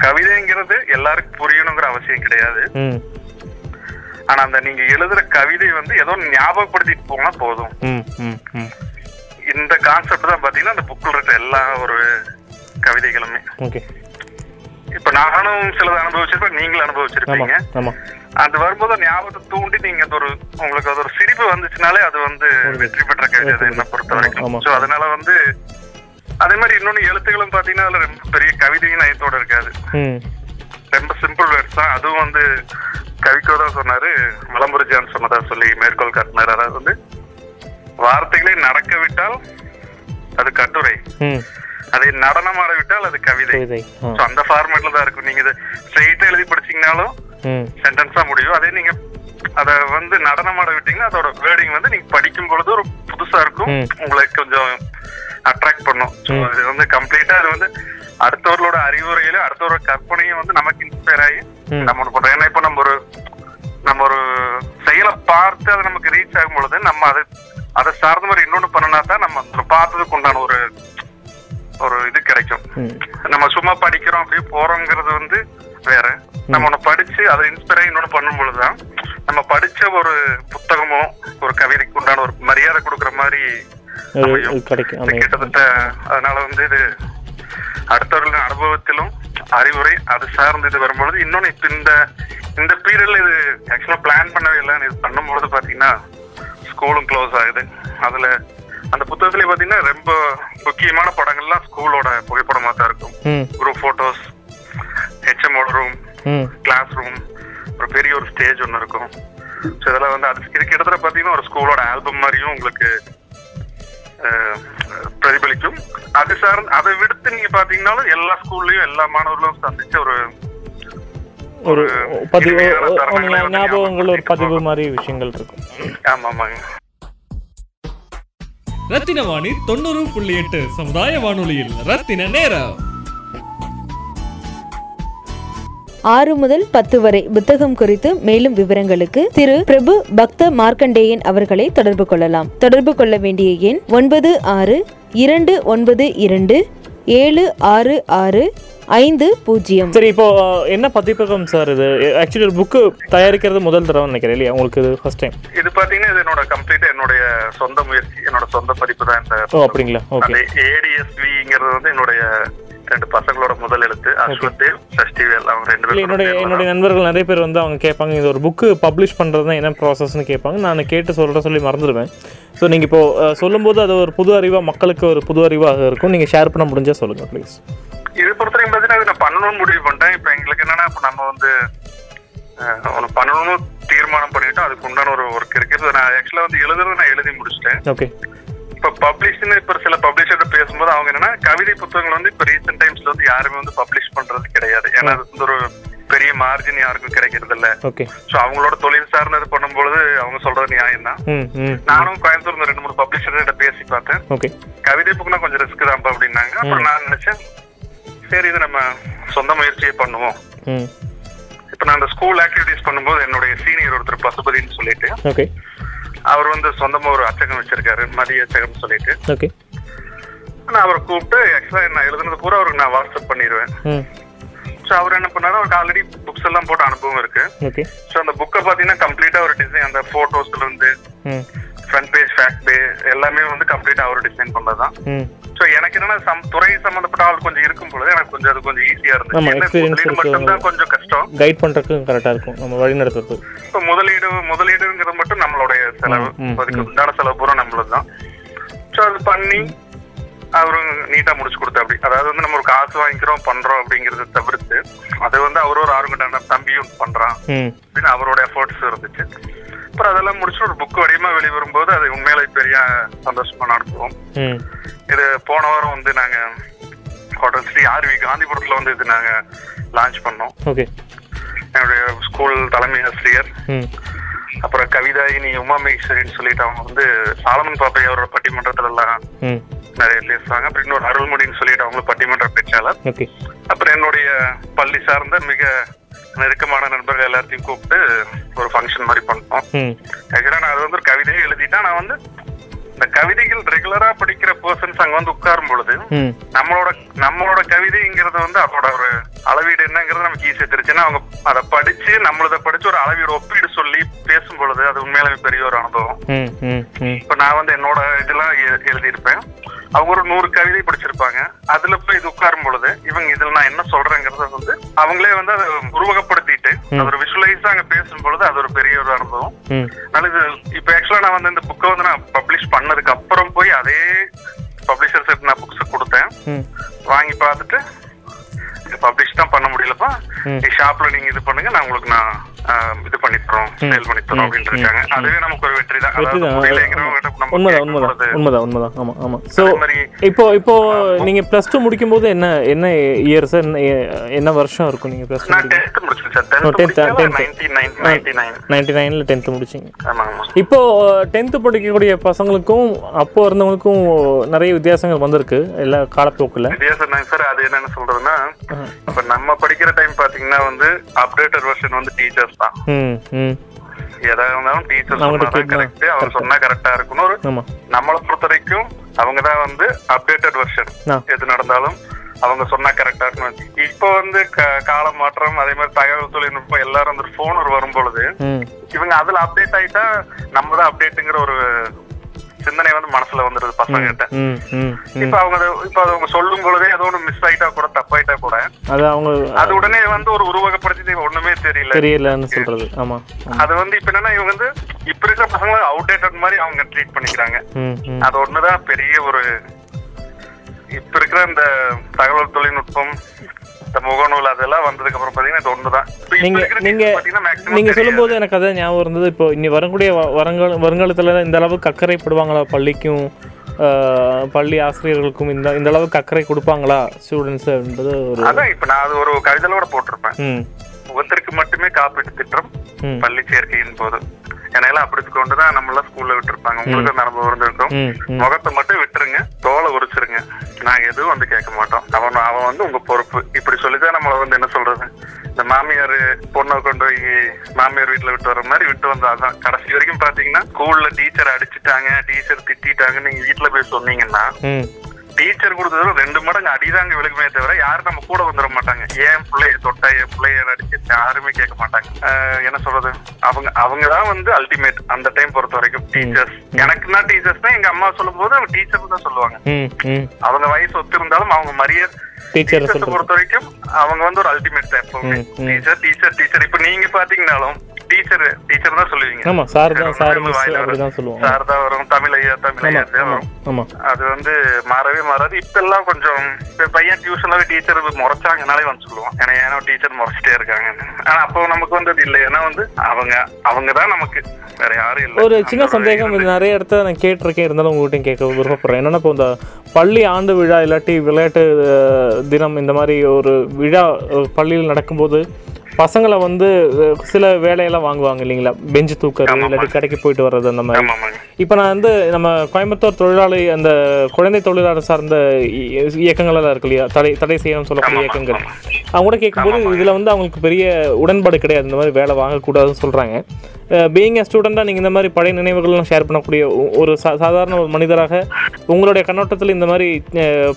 கவிதைங்கிறது எல்லாருக்கும் புரியணுங்கிற அவசியம் கிடையாது. ஆனா அந்த நீங்க எழுதுற கவிதை வந்து ஏதோ ஞாபகப்படுத்திட்டு போனா போதும். இந்த கான்செப்ட் தான் பாத்தீங்கன்னா அந்த புக்கில் இருக்க எல்லா ஒரு கவிதைகளுமே. ஓகே. இப்ப நானும் சிலது அனுபவிச்சிருப்பேன் நீங்களும் அனுபவிச்சிருப்பீங்க. அது வரும்போது ஞாபகத்தை தூண்டி நீங்க அது ஒரு உங்களுக்கு அது ஒரு சிரிப்பு வந்துச்சுனாலே அது வந்து வெற்றி பெற்ற கவிதை என்ன பொறுத்த. வரைக்கும். ஸோ அதனால வந்து அதே மாதிரி இன்னொன்னு எழுத்துக்களும் பாத்தீங்கன்னா அதுல ரொம்ப பெரிய கவிதையும் நயத்தோட இருக்காது. ரொம்ப சிம்பிள் வேர்ட்ஸ் தான். அதுவும் வந்து கவிக்கோ தான் சொன்னாரு. மலம்புரிஜான் சொன்னதா சொல்லி மேற்கோள் காட்டினார். அதாவது வந்து வார்த்தைகளை நடக்க விட்டால் அது கட்டுரை. அதை நடனமாட விட்டால் அது கவிதை. அந்த ஃபார்மேட்ல தான் இருக்கும். நீங்க ஸ்ட்ரெயிட்டா எழுதி படிச்சீங்கனாலும் சென்டென்ஸா முடியும். அதே நீங்க அத வந்து நடனமாட விட்டீங்கன்னா அதோட வேர்டிங் வந்து நீங்க படிக்கும் பொழுது ஒரு புதுசா இருக்கும். ம். உங்களை கொஞ்சம் அட்ராக்ட் பண்ணும். இது வந்து கம்ப்ளீட்டா அது வந்து அடுத்தவர்களோட அறிவுரையில அடுத்தவரோட கற்பனையும் வந்து நமக்கு இன்ஸ்பயர் ஆகி. நம்ம பண்றோம். ஏன்னா இப்ப நம்ம ஒரு நம்ம ஒரு செயலை பார்த்து அது நமக்கு ரீச் ஆகும் பொழுது நம்ம அது அதை சார்ந்த மாதிரி இன்னொன்னு பண்ணினா தான் நம்ம பார்த்ததுக்கு உண்டான ஒரு சும்மா படிக்கிறோம் அப்படியே போறோங்கிறது வந்து வேற. நம்ம ஒண்ணு படிச்சு அதை இன்ஸ்பயர் ஆகி இன்னொன்னு பண்ணும் பொழுதுதான் நம்ம படிச்ச ஒரு புத்தகமோ ஒரு கவிதைக்கு உண்டான ஒரு மரியாதை கொடுக்குற மாதிரி கிட்டத்தட்ட அதனால வந்து இது அடுத்தவர்களின் அனுபவத்திலும் அறிவுரை அது சார்ந்து இது வரும்பொழுது இன்னொன்னு இப்ப இந்த இந்த பீரியட்ல இது ஆக்சுவலா பிளான் பண்ணவே இல்லை இது பண்ணும்பொழுது பாத்தீங்கன்னா ஸ்கூலும் க்ளோஸ் ஆகுது. அதுல அந்த புத்தகத்துல பாத்தீங்கன்னா ரொம்ப முக்கியமான படங்கள்லாம் ஸ்கூலோட புகைப்படமா தான் இருக்கும். குரூப் போட்டோஸ் ஹெச்எம்மோட ரூம் கிளாஸ் ரூம் ஒரு பெரிய ஒரு ஸ்டேஜ் ஒன்று இருக்கும். ஸோ இதெல்லாம் வந்து அது இது கிட்டத்தட்ட பார்த்தீங்கன்னா ஒரு ஸ்கூலோட ஆல்பம் மாதிரியும் உங்களுக்கு பிரதிபலிக்கும். அது சார்ந்து அதை விடுத்து நீங்க பாத்தீங்கன்னாலும் எல்லா ஸ்கூல்லயும் எல்லா மாணவர்களும் சந்திச்ச ஒரு ஒரு பதிவு ஞாபகங்கள் ஒரு பதிவு மாதிரி விஷயங்கள் இருக்கும். ஆமா ஆமாங்க. ரத்தின வாணி தொண்ணூறு புள்ளி எட்டு சமுதாய வானொலியில். ரத்தின நேரம். ஆறு முதல் பத்து வரை புத்தகம் குறித்து மேலும் விவரங்களுக்கு திரு பிரபு பக்த மார்க்கண்டேயன் அவர்களை தொடர்பு கொள்ளலாம். தொடர்பு கொள்ள வேண்டிய எண் ஒன்பது ஆறு இரண்டு ஒன்பது இரண்டு ஏழு ஆறு ஆறு ஐந்து பூஜ்ஜியம். சரி இப்போ என்ன பதிப்பகம் சார் இது? ஆக்சுவலி ஒரு புக்கு தயாரிக்கிறது முதல் தடவை நினைக்கிறேன் இல்லையா? உங்களுக்கு இது ஃபர்ஸ்ட் டைம் இது பாத்தீங்கன்னா இது என்னோட கம்ப்ளீட்டா என்னுடைய சொந்த முயற்சி என்னோட சொந்த பதிப்பு தான் இந்த ஓ அப்படிங்களா? ஓகே. அந்த ஏடிஎஸ்விங்கிறது வந்து என்னுடைய ரெண்டு பசங்களோட முதல் எழுத்து அஸ்வத்தேவ் சஷ்டிவேல் அவங்க ரெண்டு இல்லை என்னுடைய பேரும் என்னுடைய நண்பர்கள் நிறைய பேர் வந்து அவங்க கேட்பாங்க இது ஒரு புக்கு பப்ளிஷ் பண்ணுறது தான் என்ன ப்ராசஸ்னு கேட்பாங்க. நான் கேட்டு சொல்கிற சொல்லி மறந்துடுவேன். ஸோ நீங்கள் இப்போ அஹ், சொல்லும்போது அது ஒரு புது அறிவாக மக்களுக்கு ஒரு புது அறிவாக இருக்கும். நீங்கள் ஷேர் பண்ண முடிஞ்சால் சொல்லுங்கள் ப்ளீஸ் இது பொறுத்தவரைக்கும் பார்த்தீங்கன்னா நான் பண்ணணும்னு முடிவு பண்ணிட்டேன். இப்போ எங்களுக்கு என்னன்னா இப்போ நம்ம வந்து ஒண்ணு பண்ணணும்னு தீர்மானம் பண்ணிட்டோம். அதுக்கு உண்டான ஒரு ஒர்க் இருக்கு. இப்போ நான் ஆக்சுவலாக வந்து எழுதுறது நான் எழுதி முடிச்சிட்டேன். ஓகே இப்போ பப்ளிஷ்னு இப்போ சில பப்ளிஷர்கிட்ட பேசும்போது அவங்க என்னன்னா கவிதை புத்தகங்கள் வந்து இப்போ ரீசெண்ட் டைம்ஸ்ல வந்து யாருமே வந்து பப்ளிஷ் பண்றது கிடையாது. ஏன்னா அது வந்து ஒரு பெரிய மார்ஜின் யாருக்கும் கிடைக்கிறது இல்ல ஸோ அவங்களோட தொழில் சார்ந்தது பண்ணும்பொழுது அவங்க சொல்றது நியாயம் தான் நானும் கோயம்புத்தூர்ல ரெண்டு மூணு பப்ளிஷர்கிட்ட பேசி பார்த்தேன். கவிதை புக்னா கொஞ்சம் ரிஸ்க் தான்ப்பா அப்படின்னாங்க. அப்புறம் நான் நினைச்சேன் சரி இது நம்ம சொந்த முயற்சியை பண்ணுவோம். இப்போ நான் அந்த ஸ்கூல் ஆக்டிவிட்டிஸ் பண்ணும்போது என்னுடைய சீனியர் ஒருத்தர் பசுபதின்னு சொல்லிட்டு அவர் வந்து சொந்தமா ஒரு அச்சகம் வச்சிருக்காரு மதிய அச்சகம்னு சொல்லிட்டு. ஓகே. நான் அவரை கூப்பிட்டு ஆக்சுவலா நான் எழுதுனது பூரா அவருக்கு நான் வாட்ஸ்அப் பண்ணிடுவேன் ஸோ அவர் என்ன பண்ணாரு அவருக்கு ஆல்ரெடி புக்ஸ் எல்லாம் போட்ட அனுபவம் இருக்கு. ஸோ அந்த புக்கை பார்த்தீங்கன்னா கம்ப்ளீட்டா ஒரு டிசைன் அந்த போட்டோஸ்ல இருந்து ஃப்ரண்ட் பேஜ் ஃபேக்ட் பே எல்லாமே வந்து கம்ப்ளீட்டா அவர் டிசைன் பண்ணதான். ஸோ எனக்கு என்னன்னா சம் துறை சம்பந்தப்பட்ட ஆள் கொஞ்சம் இருக்கும் பொழுது எனக்கு கொஞ்சம் அது கொஞ்சம் ஈஸியா இருந்துச்சு. மட்டும்தான் கொஞ்சம் கஷ்டம். கைட் பண்ணுறதுக்கு கரெக்டாக இருக்கும். நம்ம வழி நடத்துறது இப்போ முதலீடு முதலீடுங்கிறது மட்டும் நம்மளுடைய செலவு. அதுக்கு உண்டான செலவு பூரா நம்மளது தான். ஸோ அது பண்ணி அவரும் நீட்டா முடிச்சு கொடுத்தா அப்படி. அதாவது வந்து நம்ம ஒரு காசு வாங்கிக்கிறோம் பண்றோம் அப்படிங்கறத தவிர்த்து அது வந்து அவர் ஒரு ஆர்வம் தம்பியும் பண்றான். அப்படின்னு அவரோட எஃபர்ட்ஸ் இருந்துச்சு. அப்புறம் அதெல்லாம் முடிச்சு ஒரு புக் வடிவமா வெளிவரும்போது அது உண்மையிலே பெரிய சந்தோஷமா நடத்துவோம். இது போன வாரம் வந்து நாங்க ஹோட்டல் ஸ்ரீ ஆர்வி காந்திபுரத்துல வந்து இது நாங்க லான்ச் பண்ணோம். என்னுடைய ஸ்கூல் தலைமை ஆசிரியர் அப்புறம் கவிதாயினி உமா மகேஸ்வரின்னு சொல்லிட்டு அவங்க வந்து சாலமன் பாப்பை அவரோட பட்டிமன்றத்துல எல்லாம் நிறைய பேசுவாங்க அப்புறம் இன்னொரு அருள்மொழின்னு சொல்லிட்டு அவங்களும் பட்டிமன்ற பேச்சாளர். அப்புறம் என்னுடைய பள்ளி சார்ந்த மிக நெருக்கமான நண்பர்கள் எல்லாத்தையும் கூப்பிட்டு ஒரு ஃபங்க்ஷன் மாதிரி பண்ணோம். ஆக்சுவலா நான் அது வந்து ஒரு கவிதையை எழுதிட்டா நான் வந்து இந்த கவிதைகள் ரெகுலரா படிக்கிற பர்சன்ஸ் அங்க வந்து உட்காரும் பொழுது நம்மளோட நம்மளோட கவிதைங்கிறது வந்து அதோட ஒரு அளவீடு என்னங்கிறது நமக்கு ஈஸியா தெரிஞ்சுன்னா அவங்க அதை படிச்சு நம்மளத படிச்சு ஒரு அளவீடு ஒப்பீடு சொல்லி பேசும் பொழுது அது உண்மையிலுமே பெரிய ஒரு அனுபவம். இப்ப நான் வந்து என்னோட இதெல்லாம் எழுதியிருப்பேன். அவங்க ஒரு நூறு கவிதை படிச்சிருப்பாங்க. அதுல போய் இது உட்காரும் பொழுது இவங்க இதுல நான் என்ன சொல்றேங்கிறத வந்து அவங்களே வந்து அதை உருவகப்படுத்திட்டு அது ஒரு விஷுவலைஸா அங்க பேசும் பொழுது அது ஒரு பெரிய ஒரு அனுபவம். அதனால இது இப்ப ஆக்சுவலா நான் வந்து இந்த புக்கை வந்து நான் பப்ளிஷ் பண்ணதுக்கு அப்புறம் போய் அதே பப்ளிஷர்ஸ் நான் புக்ஸ் கொடுத்தேன். வாங்கி பார்த்துட்டு பப்ளிஷ் தான் பண்ண முடியலப்பா. ஷாப்ல நீங்க இது பண்ணுங்க நான் உங்களுக்கு நான் இது பண்ணி தரோம் சேல் பண்ணி தரோம் அப்படின்னு இருக்காங்க அதுவே நமக்கு ஒரு வெற்றி தான். உண்மைதான் உண்மைதான். உண்மைதான் உண்மைதான். ஆமாம் ஆமாம் ஸோ இப்போ இப்போ நீங்கள் ப்ளஸ் டூ முடிக்கும் போது என்ன என்ன இயர் சார் என்ன வருஷம் இருக்கும் நீங்கள் ப்ளஸ் டூ நான் டென்த் முடிச்சிங்க. ஆமா இப்போ டென்த்து படிக்கக்கூடிய பசங்களுக்கும் அப்போ இருந்தவங்களுக்கும் நிறைய வித்தியாசங்கள் வந்திருக்கு எல்லா காலப்போக்கில். வித்தியாசம் சார் அது என்னன்னு சொல்றதுன்னா இப்ப நம்ம படிக்கிற டைம் பாத்தீங்கன்னா வந்து அப்டேட்டட் வெர்ஷன் வந்து டீச்சர்ஸ் தான் ம் ம். எதா இருந்தாலும் டீச்சர் சொன்னா. கரெக்ட் அவர் சொன்னா கரெக்டா இருக்கணும். ஒரு நம்மளை பொறுத்த வரைக்கும் அவங்க தான் வந்து அப்டேட்டட் வெர்ஷன். எது நடந்தாலும் அவங்க சொன்னா கரெக்டா இருக்கணும். இப்போ வந்து க- கால மாற்றம் அதே மாதிரி தகவல் தொழில்நுட்பம் எல்லாரும் வந்து போன் ஒரு வரும் பொழுது ம். இவங்க அதுல அப்டேட் ஆயிட்டா நம்ம தான் அப்டேட்டுங்கிற ஒரு சிந்தனை வந்து மனசுல வந்துருது பசங்க கிட்ட இப்ப அவங்க இப்ப அவங்க சொல்லும் பொழுதே ஏதோ ஒண்ணு மிஸ் ஆயிட்டா கூட தப்பாயிட்டா கூட அது அவங்க அது உடனே வந்து ஒரு உருவகப்படுத்தி ஒண்ணுமே தெரியல. தெரியலன்னு சொல்கிறது ஆமாம் அது வந்து இப்ப என்னன்னா இவங்க வந்து இப்ப இருக்கிற பசங்க அவுடேட்டட் மாதிரி அவங்க ட்ரீட் பண்ணிக்கிறாங்க. அது ஒண்ணுதான் பெரிய ஒரு இப்ப இருக்கிற இந்த தகவல் தொழில்நுட்பம் இந்த முகநூல் அதெல்லாம் வந்ததுக்கு அப்புறம் பாத்தீங்கன்னா இது ஒண்ணுதான். நீங்க நீங்க. சொல்லும்போது எனக்கு அதான் ஞாபகம் இருந்தது. இப்போ இனி வரக்கூடிய வருங்கால வருங்காலத்துல இந்த அளவுக்கு அக்கறைப்படுவாங்களா பள்ளிக்கும்? பள்ளி ஆசிரியர்களுக்கும் இந்த இந்த அளவுக்கு அக்கறை கொடுப்பாங்களா ஸ்டூடெண்ட்ஸ் என்பது ஒரு அதான் இப்ப நான் அது ஒரு கவிதையோட போட்டிருப்பேன். முகத்திற்கு மட்டுமே காப்பீட்டு திட்டம் பள்ளி சேர்க்கையின் போது. ஏன்னா அப்படி கொண்டுதான் நம்ம எல்லாம் ஸ்கூல்ல விட்டுருப்பாங்க. உங்களுக்கு அனுபவம் இருந்திருக்கும். முகத்தை மட்டும் விட்டுருங்க. தோலை உரிச்சிருங்க. நாங்க எதுவும் வந்து கேட்க மாட்டோம். அவன் அவன் வந்து உங்க பொறுப்பு. இப்படி சொல்லிதான் நம்மள வந்து என்ன சொல்றது? இந்த மாமியார் பொண்ணை கொண்டு போய் மாமியார் வீட்டுல விட்டு வர மாதிரி விட்டு வந்தா அதான். கடைசி வரைக்கும் பாத்தீங்கன்னா ஸ்கூல்ல டீச்சர் அடிச்சிட்டாங்க டீச்சர் திட்டிட்டாங்க நீங்க வீட்டுல போய் சொன்னீங்கன்னா டீச்சர் கொடுத்ததுல ரெண்டு மடங்கு அடிதாங்க விழுகுமே தவிர யாரும் நம்ம கூட வந்துட மாட்டாங்க. ஏன் பிள்ளைய தொட்டா என் பிள்ளைய அடிச்சு யாருமே கேட்க மாட்டாங்க. என்ன சொல்றது? அவங்க அவங்க தான் வந்து அல்டிமேட் அந்த டைம் பொறுத்த வரைக்கும் டீச்சர்ஸ் எனக்குன்னா டீச்சர்ஸ்னா எங்க அம்மா சொல்லும் போது அவங்க டீச்சர் தான் சொல்லுவாங்க. அவங்க வயசு ஒத்து இருந்தாலும் அவங்க மரியாதை டீச்சர் டீச்சர்ஸ் பொறுத்த வரைக்கும் அவங்க வந்து ஒரு அல்டிமேட் தான் எப்பவுமே. டீச்சர் டீச்சர் டீச்சர் இப்ப நீங்க பாத்தீங்கன்னாலும் டீச்சர் டீச்சர் தான் சொல்லுவீங்க. ஆமா சார் தான் சார். அப்படிதான் சொல்லுவோம் சார் தான் வரும் தமிழ் ஐயா தமிழ் ஐயா வரும். ஆமா. அது வந்து மாறவே மாறாது. இப்ப எல்லாம் கொஞ்சம் பையன் டியூஷன்ல டீச்சர் முறைச்சாங்கனாலே வந்து சொல்லுவான். ஏன்னா ஏன்னா டீச்சர் முறைச்சிட்டே இருக்காங்க ஆனா அப்போ நமக்கு வந்து அது இல்லை. ஏன்னா வந்து அவங்க அவங்க தான் நமக்கு. வேற யாரும் இல்லை. ஒரு சின்ன சந்தேகம் இது நிறைய இடத்துல நான் கேட்டிருக்கேன். இருந்தாலும் உங்கள்கிட்ட கேட்க விருப்பப்படுறேன். என்னன்னா இப்போ இந்த பள்ளி ஆண்டு விழா இல்லாட்டி விளையாட்டு தினம் இந்த மாதிரி ஒரு விழா பள்ளியில் நடக்கும்போது பசங்களை வந்து சில வேலையெல்லாம் வாங்குவாங்க இல்லைங்களா? பெஞ்சு தூக்கறது இல்லாட்டி கடைக்கு போயிட்டு வர்றது அந்த மாதிரி. இப்போ நான் வந்து நம்ம கோயம்புத்தூர் தொழிலாளி அந்த குழந்தை தொழிலாளர் சார்ந்த இ- இயக்கங்கள் எல்லாம் இருக்கு இல்லையா? தடை தடை செய்யணும்னு சொல்லக்கூடிய இயக்கங்கள். அவங்க கூட கேட்கும்போது இதில் வந்து அவங்களுக்கு பெரிய உடன்பாடு கிடையாது. இந்த மாதிரி வேலை வாங்கக்கூடாதுன்னு சொல்கிறாங்க பீயிங் அ ஸ்டூடெண்ட்டாக நீங்கள் இந்த மாதிரி பழைய நினைவுகள்லாம் ஷேர் பண்ணக்கூடிய ஒரு சா சாதாரண ஒரு மனிதராக உங்களுடைய கண்ணோட்டத்தில் இந்த மாதிரி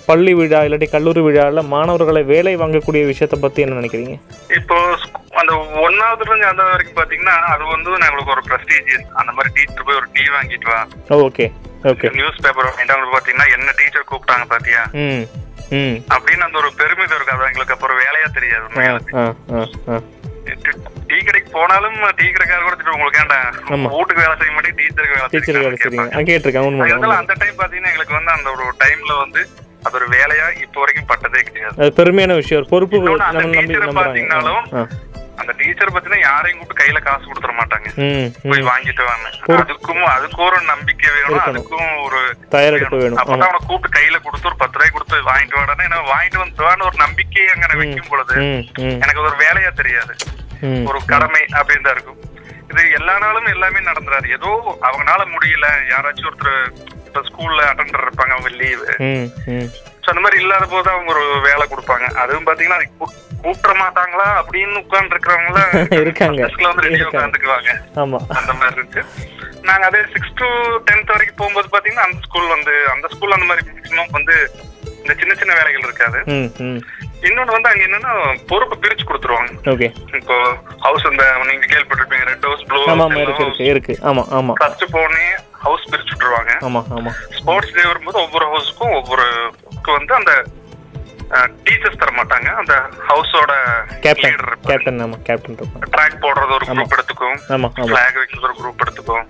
பள்ளி விழா இல்லாட்டி கல்லூரி விழாவில் மாணவர்களை வேலை வாங்கக்கூடிய விஷயத்தை பற்றி என்ன நினைக்கிறீங்க? இப்போ அந்த ஒன்னாவதுல இருந்து அந்த வரைக்கும் பாத்தீங்கன்னா அது வந்து நம்மளுக்கு ஒரு ப்ரெஸ்டீஜியஸ் அந்த மாதிரி டீச்சர் போய் ஒரு டீ வாங்கிட்டு வா. ஓகே ஓகே நியூஸ் பேப்பர் வாங்கிட்டு பாத்தீங்கன்னா என்ன டீச்சர் கூப்பிட்டாங்க பாத்தியா? ம் ம். அப்படின்னு அந்த ஒரு பெருமிதம் இருக்கு அது எங்களுக்கு அப்புறம் வேலையா தெரியாது டீ கடைக்கு போனாலும் டீ கடைக்கார கூட திட்டு உங்களுக்கு ஏன்டா. வீட்டுக்கு வேலை செய்ய மாட்டேன் டீச்சருக்கு வேலை டீச்சர் வேலை செய்யறாங்கன்னு செய்றீங்க. கேட்பாங்க. ஆ கேட்டிருக்கேன் உண்மை அதனால அந்த டைம் பாத்தீங்கன்னா எங்களுக்கு வந்து அந்த ஒரு டைம்ல வந்து அது ஒரு வேலையா இப்ப வரைக்கும் பட்டதே கிடையாது. அது பெருமையான விஷயம் பொறுப்பு பாத்தீங்கன்னாலும் அந்த டீச்சர் பத்தினா யாரையும் கூப்பிட்டு கையில காசு கொடுத்துட மாட்டாங்க. போய் வாங்கிட்டு வாங்க அதுக்கும் அதுக்கும் ஒரு நம்பிக்கை வேணும் அதுக்கும் ஒரு தயாரெடுப்பு வேணும். அப்பதான் அவனை கூப்பிட்டு கையில கொடுத்து ஒரு பத்து ரூபாய் கொடுத்து வாங்கிட்டு வாடான்னு என்ன வாங்கிட்டு வந்துவான்னு ஒரு நம்பிக்கையை அங்க வைக்கும் பொழுது எனக்கு ஒரு வேலையா தெரியாது. ஒரு கடமை அப்படின்னு தான் இருக்கும். இது எல்லா நாளும் எல்லாமே நடந்துறாரு ஏதோ அவங்கனால முடியல யாராச்சும் ஒருத்தர் இப்ப ஸ்கூல்ல அட்டெண்டர் இருப்பாங்க அவங்க லீவு அந்த மாதிரி இல்லாத போது அவங்க ஒரு வேலை கொடுப்பாங்க. அதுவும் பாத்தீங்கன்னா கூப்பிட மாட்டாங்களா அப்படின்னு உட்கார்ந்து இருக்கிறவங்கள இருக்காங்க. வந்து ரெடியா. உட்காந்துக்குவாங்க ஆமாம் அந்த மாதிரி இருக்கு. நாங்க அதே சிக்ஸ் டு டென்த் வரைக்கும் போகும்போது பாத்தீங்கன்னா அந்த ஸ்கூல் வந்து அந்த ஸ்கூல் அந்த மாதிரி மேக்ஸிமம் வந்து இந்த சின்ன சின்ன வேலைகள் இருக்காது. இன்னொன்னு வந்து அங்க என்னன்னா பொறுப்பு பிரிச்சு கொடுத்துருவாங்க. ஓகே. இப்போ ஹவுஸ் இந்த நீங்க கேள்விப்பட்டிருப்பீங்க ரெட் ஹவுஸ் ப்ளூ ஆமாம் இருக்கு இருக்கு இருக்கு. ஆமாம் ஆமாம் ஃபர்ஸ்ட் போனே ஹவுஸ் பிரிச்சு விட்டுருவாங்க. ஆமாம் ஆமாம் ஸ்போர்ட்ஸ் டே வரும்போது ஒவ்வொரு ஹவுஸ்க்கும் ஒவ்வொரு வந்து அந்த டீச்சர்ஸ் தர மாட்டாங்க அந்த ஹவுஸோட கேப்டன் கேப்டன் ஆமாம் கேப்டன் ட்ராக் போடுறது ஒரு குரூப் எடுத்துக்கும். ஆமாம் ஃபிளாக் வைக்கிறது ஒரு குரூப் எடுத்துக்கும்.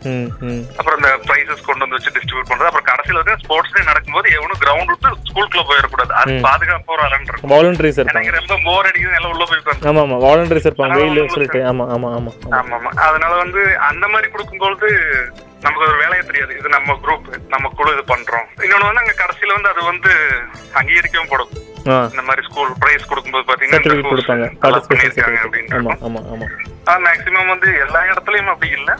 அப்புறம் இந்த பிரைசஸ் கொண்டு வந்து வச்சு டிஸ்ட்ரிபியூட் பண்றது. அப்புறம் கடைசியில வந்து ஸ்போர்ட்ஸ் டே நடக்கும்போது எவனும் கிரவுண்ட் விட்டு ஸ்கூலுக்குள்ள போயிடக்கூடாது. அது பாதுகாப்பு ஒரு இருக்கும். வாலண்டரிஸ் எனக்கு ரொம்ப போர் அடிக்குது. எல்லாம் உள்ள போய் உட்காந்து ஆமாம் ஆமாம் வாலண்டரிஸ் இருப்பாங்க. வெயில் சொல்லிட்டு. ஆமாம் ஆமாம் ஆமா. ஆமா அதனால வந்து அந்த மாதிரி கொடுக்கும்போது நமக்கு ஒரு வேலையே தெரியாது. இது நம்ம குரூப் நம்ம குழு இது பண்றோம். இன்னொன்னு வந்து அங்க கடைசியில வந்து அது வந்து அங்கீகரிக்கவும் படும். இந்த மாதிரி ஸ்கூல் பிரைஸ் கொடுக்கும்போது பாத்தீங்கன்னா கொடுப்பாங்க. சர்டிஃபிகேட் அப்படின்னு மேக்ஸிமம் வந்து எல்லா இடத்துலயும் அப்படி இல்ல.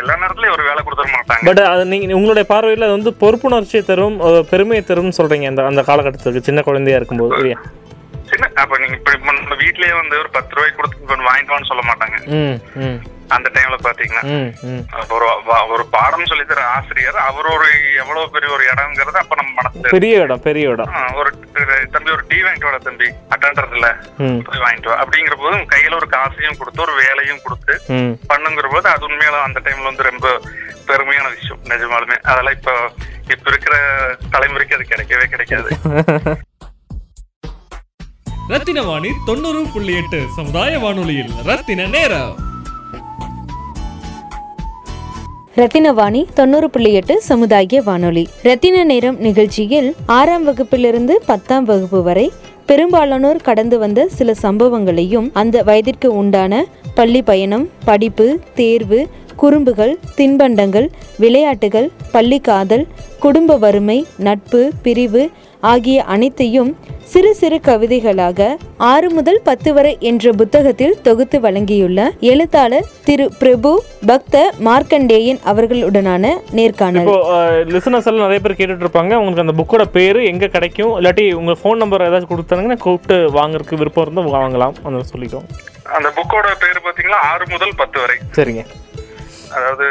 எல்லா நேரத்துலயும் ஒரு வேலை கொடுத்துட மாட்டாங்க. பட் அது நீங்கள் உங்களுடைய பார்வையில் வந்து பொறுப்புணர்ச்சியை தரும் பெருமையை தரும்னு சொல்கிறீங்க அந்த அந்த காலகட்டத்துக்கு சின்ன குழந்தையா இருக்கும்போது சின்ன அப்ப நீங்க இப்ப இப்ப நம்ம வீட்லயே வந்து ஒரு பத்து ரூபாய் கொடுத்து வாங்கிட்டு வான்னு சொல்ல மாட்டாங்க. அந்த டைம்ல பாத்தீங்கன்னா. ஒரு ஒரு பாடம் சொல்லி தர ஆசிரியர் அவர் ஒரு எவ்வளவு பெரிய ஒரு இடம்ங்கிறது அப்ப நம்ம மனசுல பெரிய இடம் பெரிய இடம். ஒரு தம்பி ஒரு டீ வாங்கிட்டு வாடா தம்பி அட்டெண்டர் இல்ல ம். போய் வாங்கிட்டு வா. அப்படிங்கிற போது கையில ஒரு காசையும் கொடுத்து ஒரு வேலையும் கொடுத்து பண்ணுங்கிற போது அது உண்மையில அந்த டைம்ல வந்து ரொம்ப பெருமையான விஷயம். நிஜமாலுமே. அதெல்லாம் இப்ப இப்ப இருக்கிற தலைமுறைக்கு அது கிடைக்கவே கிடைக்காது. ரத்தின வாணி தொண்ணூறு புள்ளி எட்டு சமுதாய வானொலியில். ரத்தின நேரம். ரத்தினவாணி தொண்ணூறு புள்ளி எட்டு சமுதாய வானொலி. ரத்தின நேரம் நிகழ்ச்சியில் ஆறாம் வகுப்பிலிருந்து பத்தாம் வகுப்பு வரை பெரும்பாலானோர் கடந்து வந்த சில சம்பவங்களையும் அந்த வயதிற்கு உண்டான பள்ளி பயணம் படிப்பு தேர்வு குறும்புகள் தின்பண்டங்கள் விளையாட்டுகள் பள்ளி காதல் குடும்ப வறுமை நட்பு பிரிவு ஆகிய அனைத்தையும் சிறு சிறு கவிதைகளாக ஆறு முதல் பத்து வரை என்ற புத்தகத்தில் தொகுத்து வழங்கியுள்ள எழுத்தாளர் திரு பிரபு பக்த மார்க்கண்டேயன் அவர்களுடனான நேர்காணல். இப்போ லிசனர்ஸ் எல்லாம் நிறைய பேர் கேட்டுட்டு இருப்பாங்க உங்களுக்கு அந்த புக்கோட பேர் எங்க கிடைக்கும்? இல்லாட்டி உங்க ஃபோன் நம்பர் ஏதாச்சும் கொடுத்தாங்கன்னா கூப்பிட்டு வாங்குறதுக்கு விருப்பம் இருந்தால் வாங்கலாம். அந்த சொல்லிக்கோ அந்த புக்கோட பேரு பாத்தீங்கன்னா ஆறு முதல் பத்து வரை. சரிங்க. அதாவது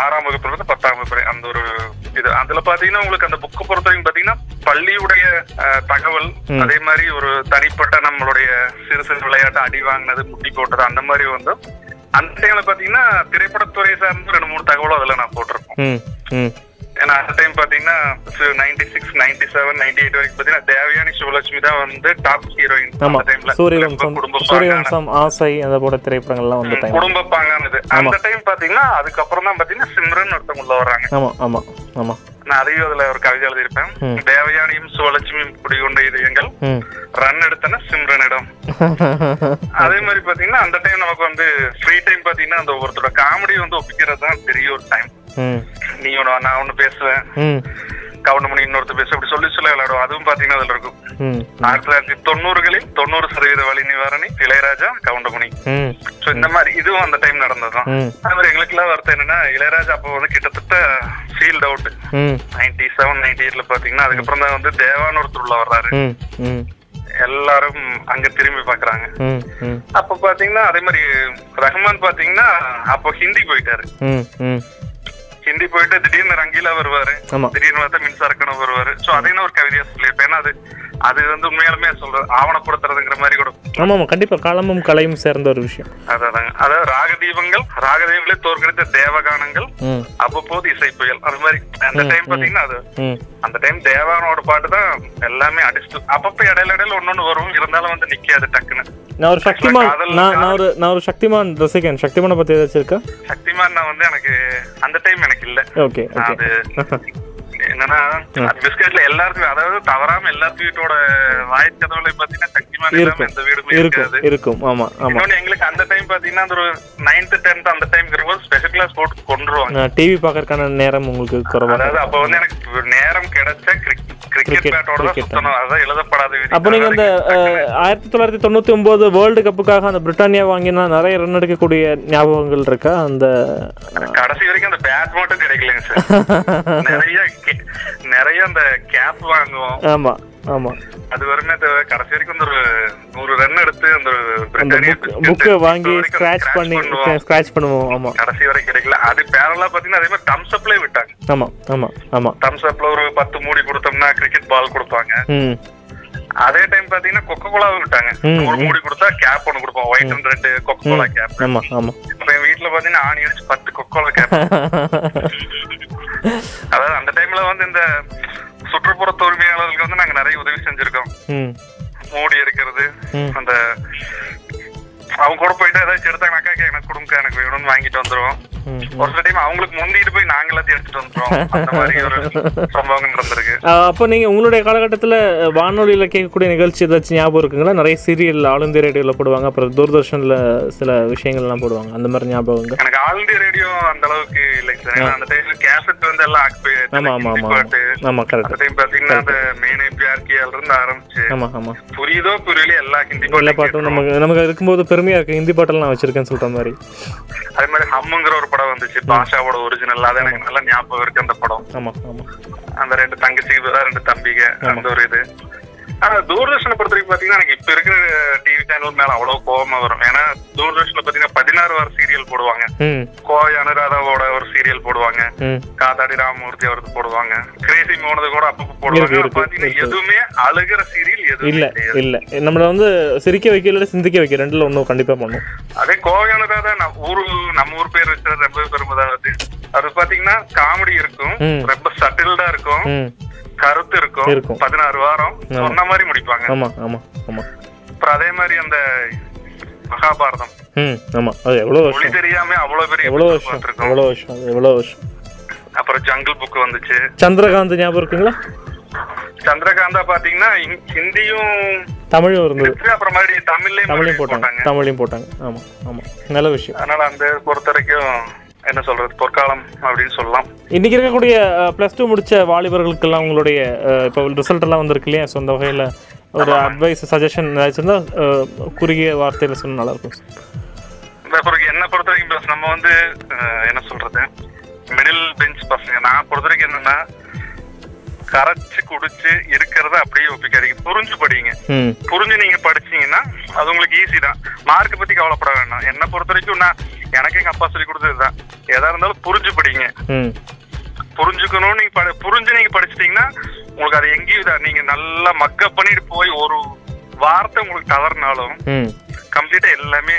ஆறாம் வகுப்புல இருந்து பத்தாம் வகுப்பு வரை அந்த ஒரு இது. அதுல பாத்தீங்கன்னா உங்களுக்கு அந்த புக்கை பொறுத்த வரைக்கும் பாத்தீங்கன்னா பள்ளியுடைய தகவல் அதே மாதிரி ஒரு தனிப்பட்ட நம்மளுடைய சிறு சிறு விளையாட்டு அடி வாங்கினது முட்டி போட்டது அந்த மாதிரி வந்து அந்த டைம்ல பாத்தீங்கன்னா திரைப்படத்துறை சார்ந்து ரெண்டு மூணு தகவலும் அதுல நான் போட்டிருப்போம் ம் ம். ஏன்னா அந்த டைம் பாத்தீங்கன்னா ninety six ninety seven ninety eight வரைக்கும் பாத்தீங்கன்னா தேவயானி சிவலட்சுமி தான் வந்து டாப் ஹீரோயின் அந்த டைம்ல சூரியவம்சம் சூரியவம்சம் ஆசை அந்த போல திரைப்படங்கள்லாம் வந்த டைம் குடும்ப பாங்கானது. அந்த டைம் பாத்தீங்கன்னா அதுக்கப்புறம் தான் பாத்தீங்கன்னா சிம்ரன் ஒருத்தவங்க உள்ள வராங்க ஆமா ஆமா ஆமா. நான் அதையும் அதுல ஒரு கவிதை எழுதியிருப்பேன். தேவயானியும் சுவலட்சுமியும் குடிகொண்ட இதயங்கள் ரன் எடுத்தன சிம்ரனிடம். அதே மாதிரி பாத்தீங்கன்னா அந்த டைம் நமக்கு வந்து ஃப்ரீ டைம் பாத்தீங்கன்னா அந்த ஒவ்வொருத்தரோட காமெடி வந்து ஒப்பிக்கிறது தான் பெரிய ஒரு டைம் நீ ஒண்ணு நான் ஒண்ணு பேசுவேன். கவுண்டமணி இன்னொருத்தர் பேச அப்படி சொல்லி சொல்ல விளையாடுவோம். அதுவும் பாத்தீங்கன்னா அதுல இருக்கும். ஆயிரத்தி தொள்ளாயிரத்தி தொண்ணூறுகளில் தொண்ணூறு சதவீத வலி நிவாரணி இளையராஜா கவுண்டமணி. சோ இந்த மாதிரி இதுவும் அந்த டைம் நடந்ததுதான். அதே மாதிரி எங்களுக்கு எல்லாம் வருத்தம் என்னன்னா இளையராஜா அப்போ வந்து கிட்டத்தட்ட ஃபீல்ட் அவுட் நைன்டி செவன் நைன்டி எயிட்ல பாத்தீங்கன்னா அதுக்கப்புறம் தான் வந்து தேவான்னு ஒருத்தர் உள்ள வர்றாரு. எல்லாரும் அங்க திரும்பி பாக்குறாங்க. அப்ப பாத்தீங்கன்னா அதே மாதிரி ரஹ்மான் பாத்தீங்கன்னா அப்போ ஹிந்தி போயிட்டாரு. ஹிந்தி போயிட்டு திடீர்னு ரங்கீலா வருவாரு. திடீர்னு பார்த்தா மின்சார வருவாரு. சோ அதையும் ஒரு கவிதையா சொல்லியிருப்பேன். ஏன்னா அது அது வந்து உண்மையாலுமே சொல்றது ஆவணப்படுத்துறதுங்கிற மாதிரி கூட ஆமாம் ஆமாம் கண்டிப்பாக காலமும் கலையும் சேர்ந்த ஒரு விஷயம். அதாதாங்க அதாவது ராகதீபங்கள் ராகதீபங்களே தோற்கடித்த தேவகானங்கள் அவ்வப்போது இசை புயல். அது மாதிரி அந்த டைம் பாத்தீங்கன்னா அது அந்த டைம் தேவானோட பாட்டு தான் எல்லாமே அடிச்சுட்டு அப்பப்ப இடையில இடையில ஒன்னொன்னு வரும். இருந்தாலும் வந்து நிக்காது டக்குன்னு. நான் ஒரு சக்திமான் நான் ஒரு நான் ஒரு சக்திமான் ரசிகன். சக்திமானை பற்றி ஏதாச்சும் இருக்கா? சக்திமான் நான் வந்து எனக்கு அந்த டைம் எனக்கு இல்ல. Okay okay. அது என்னன்னா பிஸ்கெட்ல எல்லாருக்கும் அதாவது தவறாம எல்லாத்து வீட்டோட வாய்க்கதவுல பாத்தீங்கன்னா சக்திமான் எந்த வீடுமே இருக்காது. இருக்கும். ஆமா ஆமா. எங்களுக்கு அந்த டைம் பாத்தீங்கன்னா அந்த ஒரு நைன்த் டென்த் அந்த டைம் இருக்கும்போது ஸ்பெஷல் கிளாஸ் போட்டு கொண்டுருவாங்க. டிவி பார்க்கறதுக்கான நேரம் உங்களுக்கு குறைவா அதாவது அப்ப வந்து எனக்கு நேரம் கிடைச்ச கிரிக்கெட் அப்போ நீங்க அந்த அஹ், ஆயிரத்தி தொள்ளாயிரத்தி தொண்ணூத்தி ஒன்பது வேர்ல்டு கப்புக்காக அந்த பிரிட்டானியா வாங்கினா நிறைய ரன் எடுக்கக்கூடிய ஞாபகங்கள் இருக்கா? அந்த கடைசி வரைக்கும் அந்த பேட் மட்டும் கிடைக்கலங்க சார் நிறைய நிறைய அந்த கேப் வாங்குவோம். ஆமா ஆமா. அது வருமே தவிர கடைசி வரைக்கும் ஒரு நூறு ரன் எடுத்து அந்த புக்கை வாங்கி வரைக்கும் scratch பண்ணி. ஸ்க்ராட்ச் பண்ணுவோம். ஆமா. கடைசி வரை கிடைக்கல. அது பேரலா பாத்தீங்கன்னா அதே மாதிரி தம்ஸ் அப்லயே விட்டாங்க. ஆமா ஆமா ஆமா. தம்ஸ் அப்ல ஒரு பத்து மூடி கொடுத்தோம்னா கிரிக்கெட் பால் கொடுப்பாங்க. அதே டைம் பாத்தீங்கன்னா கொக்கோ கோலாவும் விட்டாங்க. ஒரு மூடி கொடுத்தா கேப் ஒன்னு கொடுப்போம். White and red Coca Cola cap ஆமா ஆமா. இப்ப என் வீட்டுல பாத்தீங்கன்னா ஆணி அடிச்சு பத்து கொக்கோ கோலா கேப் அதாவது அந்த டைம்ல வந்து இந்த சுற்றுப்புறத்து வந்து நாங்க நிறைய உதவி செஞ்சிருக்கோம். மூடி எடுக்கிறது. அந்த அவங்க கூட போயிட்டு ஏதாச்சும் எடுத்தாங்கனாக்கா எனக்கு கொடுங்க எனக்கு வேணும்னு வாங்கிட்டு வந்துருவோம். ஒரு சில டைம் அவங்களுக்கு முந்திட்டு போய் நாங்க எல்லாத்தையும் எடுத்துட்டு வந்துருவோம். அந்த மாதிரி ஒரு சம்பவங்கள் நடந்திருக்கு. அப்போ நீங்க உங்களுடைய காலகட்டத்தில் வானொலியில கேட்கக்கூடிய நிகழ்ச்சி ஏதாச்சும் ஞாபகம் இருக்குங்களா? நிறைய சீரியல் ஆல் இந்தியா ரேடியோவில் போடுவாங்க அப்புறம் தூர்தர்ஷன்ல சில விஷயங்கள்லாம் போடுவாங்க. அந்த மாதிரி ஞாபகங்க எனக்கு ஆல் இந்தியா ரேடியோ அந்த அளவுக்கு இல்லைங்க சார். அந்த டைம்ல கேசட் வந்து எல்லாம் ஆமா ஆமா ஆமா ஆமா. அந்த கரெக்ட் டைம் பாத்தீங்கன்னா அந்த மேனே பியார் கியால இருந்து ஆரம்பிச்சு ஆமா ஆமா. புரியுதோ புரியல எல்லா ஹிந்தி பாட்டும் நமக்கு நமக்கு இருக்கும்போது பெருமையா இருக்கு. ஹிந்தி பாட்டெல்லாம் நான் வச்சிருக்கேன்னு சொல்ற மாதிரி. அதே மாதிரி ஹம்முங்கிற ஒரு படம் வந்துச்சு. பாஷாவோட ஒரிஜினல் அது எனக்கு நல்லா ஞாபகம் இருக்கு அந்த படம். அந்த ரெண்டு தங்கச்சிக்கு ரெண்டு தம்பிங்க அந்த ஒரு இது. தூர்தர்ஷனை பொறுத்த வரைக்கும் பாத்தீங்கன்னா எனக்கு இப்ப இருக்கிற டிவி சேனல் மேல அவ்வளவு கோபமா வரும். ஏன்னா தூர்தர்ஷன்ல பாத்தீங்கன்னா பதினாறு வார சீரியல் போடுவாங்க. கோவை அனுராதாவோட ஒரு சீரியல் போடுவாங்க. காத்தாடி ராமமூர்த்தி அவரது போடுவாங்க. கிரேசி மோனது கூட அப்பப்போ போடுவாங்க. ஆனா பாத்தீங்கன்னா. எதுவுமே அழுகிற சீரியல் எதுவுமே இல்ல இல்ல. நம்மள வந்து சிரிக்க வைக்க இல்ல சிந்திக்க வைக்க. ரெண்டுல ஒன்றும் கண்டிப்பா பண்ணும். அதே கோவை அனுராதா ஊரு நம்ம ஊர் பேர் வச்சது ரொம்ப பெருமைதாவது அது. பாத்தீங்கன்னா காமெடி இருக்கும். ரொம்ப சட்டில்டா இருக்கும். கருத்து இருக்கும். பதினாறு வாரம் சொன்ன மாதிரி முடிப்பாங்க. ஆமா ஆமா ஆமா. அப்புறம் அதே மாதிரி அந்த மகாபாரதம். ம் ஆமா. அது எவ்வளோ மொழி வருஷம்? தெரியாம அவ்வளவு பெரிய எவ்வளோ book வருஷம்? பார்த்திருக்கோம். எவ்வளோ வருஷம்? அது எவ்வளோ வருஷம்? அப்புறம் ஜங்கிள் புக் வந்துச்சு. சந்திரகாந்த் ஞாபகம் இருக்குங்களா? சந்திரகாந்தா பாத்தீங்கன்னா ஹிந்- ஹிந்தியும் தமிழும் இருந்தது. அப்புறம் மறுபடியும் தமிழ்லயும் தமிழையும் போட்டாங்க. தமிழையும் போட்டாங்க. ஆமா ஆமா. நல்ல விஷயம். அதனால அந்த பொறுத்த வரைக்கும் என்ன சொல்றது பொற்காலம் அப்படின்னு சொல்லலாம். இன்னைக்கு இருக்கக்கூடிய ப்ளஸ் டூ முடிச்ச வாலிபர்களுக்கெல்லாம் உங்களுடைய இப்போ ரிசல்ட் எல்லாம் வந்திருக்கு இல்லையா? ஸோ அந்த வகையில் ஒரு அட்வைஸ் சஜஷன் ஏதாச்சும் குறுகிய வார்த்தையில் சொன்னா நல்லா இருக்கும் என்ன பொறுத்த வரைக்கும் plus நம்ம வந்து என்ன சொல்றது மிடில் பெஞ்ச் பசங்க. நான் பொறுத்த வரைக்கும் என்னன்னா கரைச்சு குடிச்சு இருக்கிறத அப்படியே ஒப்பிக்காதீங்க. புரிஞ்சு படிங்க புரிஞ்சு நீங்க படிச்சீங்கன்னா அது உங்களுக்கு ஈஸி தான். மார்க் பத்தி கவலைப்பட வேண்டாம் என்ன பொறுத்த வரைக்கும் நான் எனக்கு எங்க அப்பா சொல்லி கொடுத்ததுதான். எதா இருந்தாலும் புரிஞ்சு படிங்க புரிஞ்சுக்கணும் நீங்க புரிஞ்சு நீங்க படிச்சிட்டீங்கன்னா உங்களுக்கு அது எங்கேயும் இதா- நீங்க நல்லா மக்கப் பண்ணிட்டு போய் ஒரு வார்த்தை உங்களுக்கு தவறுனாலும் கம்ப்ளீட்டா எல்லாமே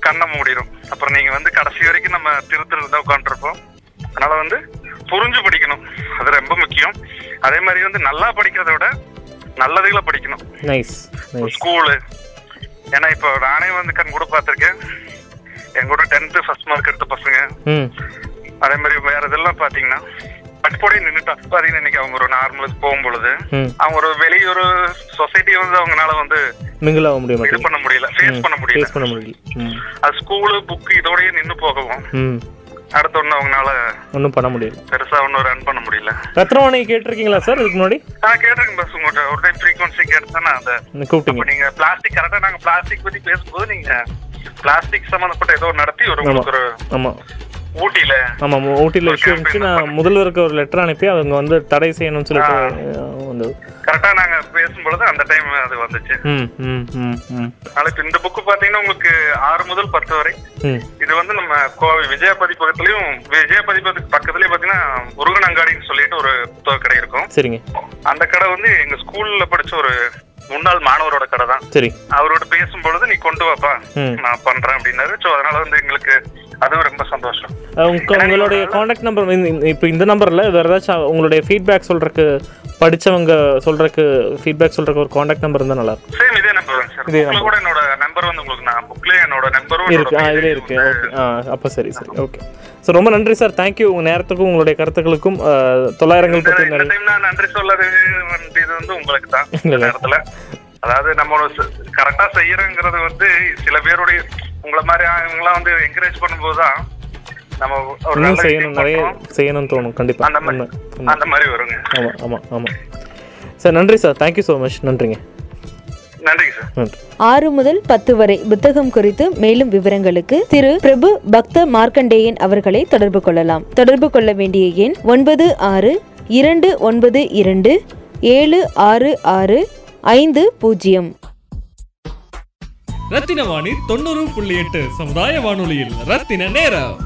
கண்ணை மூடிடும் அப்புறம் நீங்க வந்து கடைசி வரைக்கும் நம்ம திருத்தல் தான் உட்காந்துருப்போம் அதனால வந்து புரிஞ்சு படிக்கணும் அது ரொம்ப முக்கியம். அதே மாதிரி வந்து நல்லா படிக்கிறத விட நல்லதுகளை படிக்கணும். ஸ்கூலு ஏன்னா இப்போ நானே வந்து கண் கூட பார்த்துருக்கேன். என் கூட டென்த்து ஃபர்ஸ்ட் மார்க் எடுத்த பசங்க. அதே மாதிரி வேற இதெல்லாம் பாத்தீங்கன்னா பட்டுப்போடே நின்றுட்டா பாத்தீங்கன்னா இன்னைக்கு அவங்க ஒரு நார்மலுக்கு போகும்பொழுது அவங்க ஒரு வெளியூர் சொசைட்டியை வந்து அவங்கனால வந்து மிங்கிள் ஆக முடிய இது பண்ண முடியல. ஃபேஸ் பண்ண முடியல. ஃபேஸ் பண்ண முடியல. அது ஸ்கூலு புக்கு இதோடயே நின்று போகவும். அடுத்த ஒண்ணு அவங்கனால ஒன்றும் பண்ண முடியல. பெருசா ஒன்றும் ரன் பண்ண முடியல. ரத்னவாணி கேட்டிருக்கீங்களா சார் இதுக்கு முன்னாடி? நான் கேட்டிருக்கேன் பஸ் உங்கள்கிட்ட ஒரு டைம் ஃப்ரீக்வன்சி கேட்டுதானே அந்த நீங்க கூப்பிட்டீங்க. அப்ப நீங்க பிளாஸ்டிக் கரெக்டா நாங்க பிளாஸ்டிக் பத்தி பேசும்போது நீங்க பிளாஸ்டிக் சம்பந்தப்பட்ட ஏதோ நடத்தி ஒரு ஆமா. உங்களுக்கு ஒரு ஆமாம் ஊட்டியில ஆமாம் ஊட்டியில் இஷ்யூ இருந்துச்சு நான் முதல்வருக்கு ஒரு லெட்டர் அனுப்பி அவங்க வந்து தடை செய்யணும்னு சொல்லிட்டு அஹ், வந்து கரெக்டா நாங்க பேசும்பொழுது அந்த டைம் அது வந்துச்சு. இப்ப இந்த புக்கு பாத்தீங்கன்னா உங்களுக்கு ஆறு முதல் பத்து வரை. இது வந்து நம்ம கோவை விஜய பதிப்பகத்திலயும் விஜய பதிப்பகத்துக்கு பக்கத்துலயே பாத்தீங்கன்னா முருகன் அங்காடின்னு சொல்லிட்டு ஒரு புத்தக கடை இருக்கும். சரிங்க. அந்த கடை வந்து எங்க ஸ்கூல்ல படிச்ச ஒரு முன்னாள் மாணவரோட கடை தான் சரி. அவரோட பேசும்பொழுது நீ கொண்டு வாப்பா. நான் பண்றேன் அப்படின்னாரு. சோ அதனால வந்து எங்களுக்கு அதுவும் ரொம்ப சந்தோஷம். உங்களுடைய காண்டாக்ட் நம்பர் இப்போ இந்த நம்பரில் வேறு ஏதாச்சும் உங்களுடைய ஃபீட்பேக் சொல்கிறக்கு படிச்சவங்க சொல்கிறக்கு ஃபீட்பேக் சொல்கிறக்கு ஒரு காண்டாக்ட் நம்பர் இருந்தால் நல்லா இருக்கும். சேம் இதே நம்பர் தான் சார் கூட என்னோட நம்பர் வந்து உங்களுக்கு நான் என்னோட நம்பரும் இருக்கு. ஆ இதுல இருக்கு. ஓகே ஆ அப்போ சரி சரி. ஓகே ஸோ ரொம்ப நன்றி சார் தேங்க்யூ உங்கள் நேரத்துக்கும் உங்களுடைய கருத்துக்களுக்கும் தொள்ளாயிரங்கள் நான் நன்றி. வேண்டியது வந்து உங்களுக்கு தான் இந்த. நேரத்துல. அதாவது நம்ம கரெக்டா செய்யறோங்கிறது வந்து சில பேருடைய உங்களை மாதிரி இவங்களாம் வந்து என்கரேஜ் பண்ணும்போது தான் நம்ம ஒரு நல்ல செய்யணும். நிறைய. செய்யணும்னு தோணும். கண்டிப்பாக அந்த மாதிரி அந்த மாதிரி வருங்க. ஆமாம் ஆமாம் ஆமாம் சார் நன்றி சார் தேங்க்யூ ஸோ மச் நன்றிங்க நன்றிங்க. சார் நன்றி ஆறு முதல் பத்து வரை புத்தகம் குறித்து மேலும் விவரங்களுக்கு திரு பிரபு பக்த மார்க்கண்டேயன் அவர்களை தொடர்பு கொள்ளலாம். தொடர்பு கொள்ள வேண்டிய எண் ஒன்பது ஆறு இரண்டு ஒன்பது இரண்டு ஏழு ஆறு ஆறு ஐந்து பூஜ்ஜியம். ரத்தின வாணி தொண்ணூறு புள்ளி எட்டு சமுதாய வானொலியில் ரத்தின நேரம்.